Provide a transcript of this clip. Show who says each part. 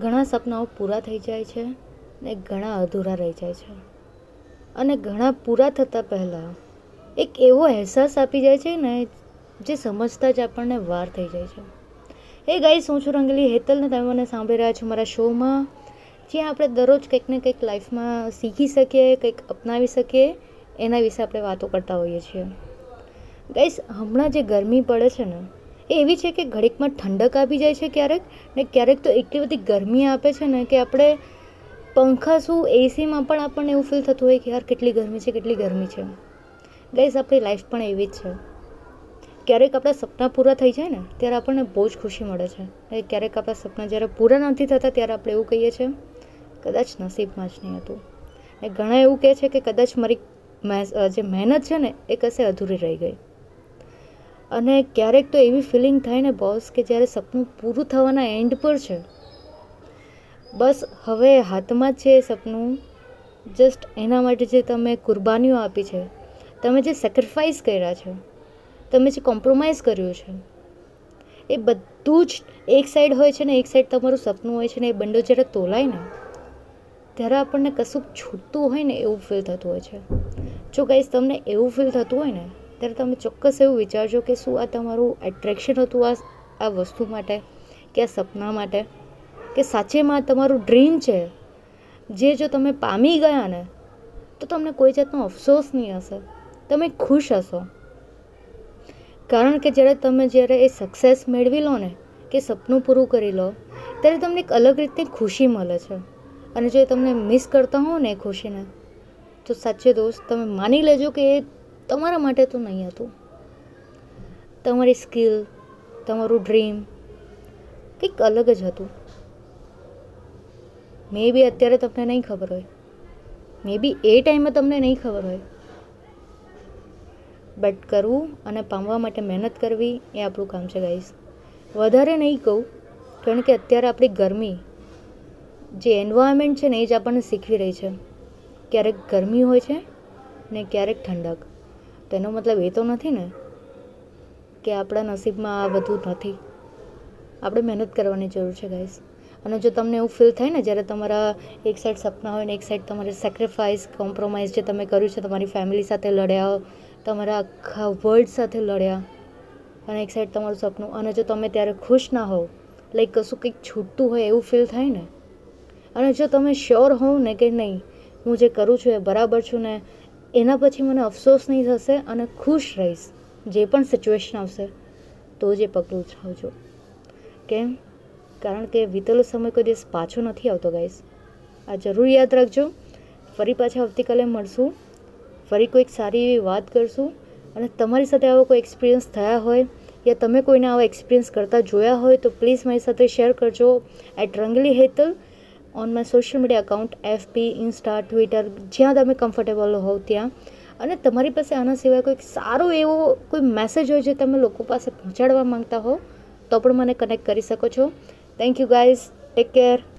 Speaker 1: ઘણા સપનાઓ પૂરા થઈ જાય છે ને ઘણા અધૂરા રહી જાય છે. અને ઘણા પૂરા થતાં પહેલાં એક એવો અહેસાસ આપી જાય છે ને જે સમજતા જ આપણને વાર થઈ જાય છે. એ ગાઈસ હું છું રંગલી હેતલ તમે મને સાંભળી રહ્યા છો મારા શોમાં. જ્યાં આપણે દરરોજ કંઈક ને કંઈક લાઈફમાં શીખી શકીએ, કંઈક અપનાવી શકીએ, એના વિશે આપણે વાતો કરતા હોઈએ છીએ. ગાઈસ હમણાં જે ગરમી પડે છે ને એ એવી છે કે ઘડીકમાં ઠંડક આપી જાય છે ક્યારેક, ને ક્યારેક તો એટલી બધી ગરમી આપે છે ને કે આપણે પંખા શું એસીમાં પણ આપણને એવું ફીલ થતું હોય કે યાર કેટલી ગરમી છે, કેટલી ગરમી છે. ગાઈઝ આપણી લાઈફ પણ એવી જ છે. ક્યારેક આપણા સપના પૂરા થઈ જાય ને, ત્યારે આપણને બહુ જ ખુશી મળે છે. અને ક્યારેક આપણા સપના જ્યારે પૂરા નથી થતા, ત્યારે આપણે એવું કહીએ છીએ, કદાચ નસીબમાં જ નહીં હતું. એ ઘણા એવું કહે છે કે કદાચ મારી જે મહેનત છે ને, એ કશે અધૂરી રહી ગઈ. અને ક્યારેક તો એવી ફિલિંગ થાય ને બોસ કે જ્યારે સપનું પૂરું થવાના એન્ડ પર છે. બસ હવે હાથમાં છે એ સપનું. જસ્ટ એના માટે જે તમે કુરબાનીઓ આપી છે, તમે જે સેક્રિફાઈસ કર્યા છે, તમે જે કોમ્પ્રોમાઇઝ કર્યું છે, એ બધું જ એક સાઈડ હોય છે ને, એક સાઈડ તમારું સપનું હોય છે ને, એ બંડો જ્યારે તોલાય ને, ત્યારે આપણને કશુંક છૂટતું હોય ને, એવું ફીલ થતું હોય છે. જો ગાઈસ તમને એવું ફીલ થતું હોય ને ત્યારે તમે ચોક્કસ એવું વિચારજો કે શું આ તમારું એટ્રેક્શન હતું આ આ વસ્તુ માટે, કે આ સપના માટે, કે સાચેમાં તમારું ડ્રીમ છે. જે જો તમે પામી ગયા ને, તો તમને કોઈ જાતનો અફસોસ નહીં હશે. તમે ખુશ હશો. કારણ કે જ્યારે તમે જ્યારે એ સક્સેસ મેળવી લો ને, કે સપનું પૂરું કરી લો, ત્યારે તમને એક અલગ રીતની ખુશી મળે છે. અને જો એ તમને મિસ કરતા હો ને એ ખુશીને, તો સાચે દોસ્ત, તમે માની લેજો કે એ તમારા માટે તો નહીં હતું. તમારી સ્કિલ, તમારું ડ્રીમ કંઈક અલગ જ હતું. મે બી અત્યારે તમને નહીં ખબર હોય. મે બી એ ટાઈમે તમને નહીં ખબર હોય. બટ કરવું અને પામવા માટે મહેનત કરવી એ આપણું કામ છે ગાઈસ વધારે નહીં કહું, કારણ કે અત્યારે આપણી ગરમી, જે એન્વાયરમેન્ટ છે ને એ જ આપણને શીખવી રહી છે. ક્યારેક ગરમી હોય છે ને ક્યારેક ઠંડક. તો એનો મતલબ એ તો નથી ને કે આપણા નસીબમાં આ બધું નથી. આપણે મહેનત કરવાની જરૂર છે ગાઈસ અને જો તમને એવું ફીલ થાય ને જ્યારે તમારા એક સાઈડ સપના હોય ને એક સાઈડ તમારે સેક્રિફાઈસ કોમ્પ્રોમાઇઝ જે તમે કર્યું છે, તમારી ફેમિલી સાથે લડ્યા તમારા આખા વર્લ્ડ સાથે લડ્યા અને એક સાઈડ તમારું સપનું, અને જો તમે ત્યારે ખુશ ના હોવ લાઈક કશું કંઈક છૂટતું હોય એવું ફીલ થાય ને, અને જો તમે શ્યોર હોવ ને કે નહીં, હું જે કરું છું એ બરાબર છું ને એના પછી મને અફસોસ નહીં થશે અને ખુશ રહીશ જે પણ સિચ્યુએશન આવશે, તો જ એ પગલું ઉઠાવજો. કેમ? કારણ કે વીતેલો સમય કોઈ દિવસ પાછો નથી આવતો ગાઈશ આ જરૂર યાદ રાખજો. ફરી પાછા આવતીકાલે મળશું. ફરી કોઈક સારી એવી વાત કરશું. અને તમારી સાથે આવો કોઈ એક્સપિરિયન્સ થયા હોય યા તમે કોઈને આવા એક્સપિરિયન્સ કરતા જોયા હોય, તો પ્લીઝ મારી સાથે શેર કરજો. At Rangli Hetal on my social media account FB insta Twitter જ્યાં તમે કમ્ફર્ટેબલ હોવ ત્યાં. અને તમારી પાસે આના સિવાય કોઈક સારો એવો કોઈ મેસેજ હોય જે તમે લોકો પાસે પહોંચાડવા માંગતા હો, તો પણ મને કનેક્ટ કરી શકો છો. Thank you guys take care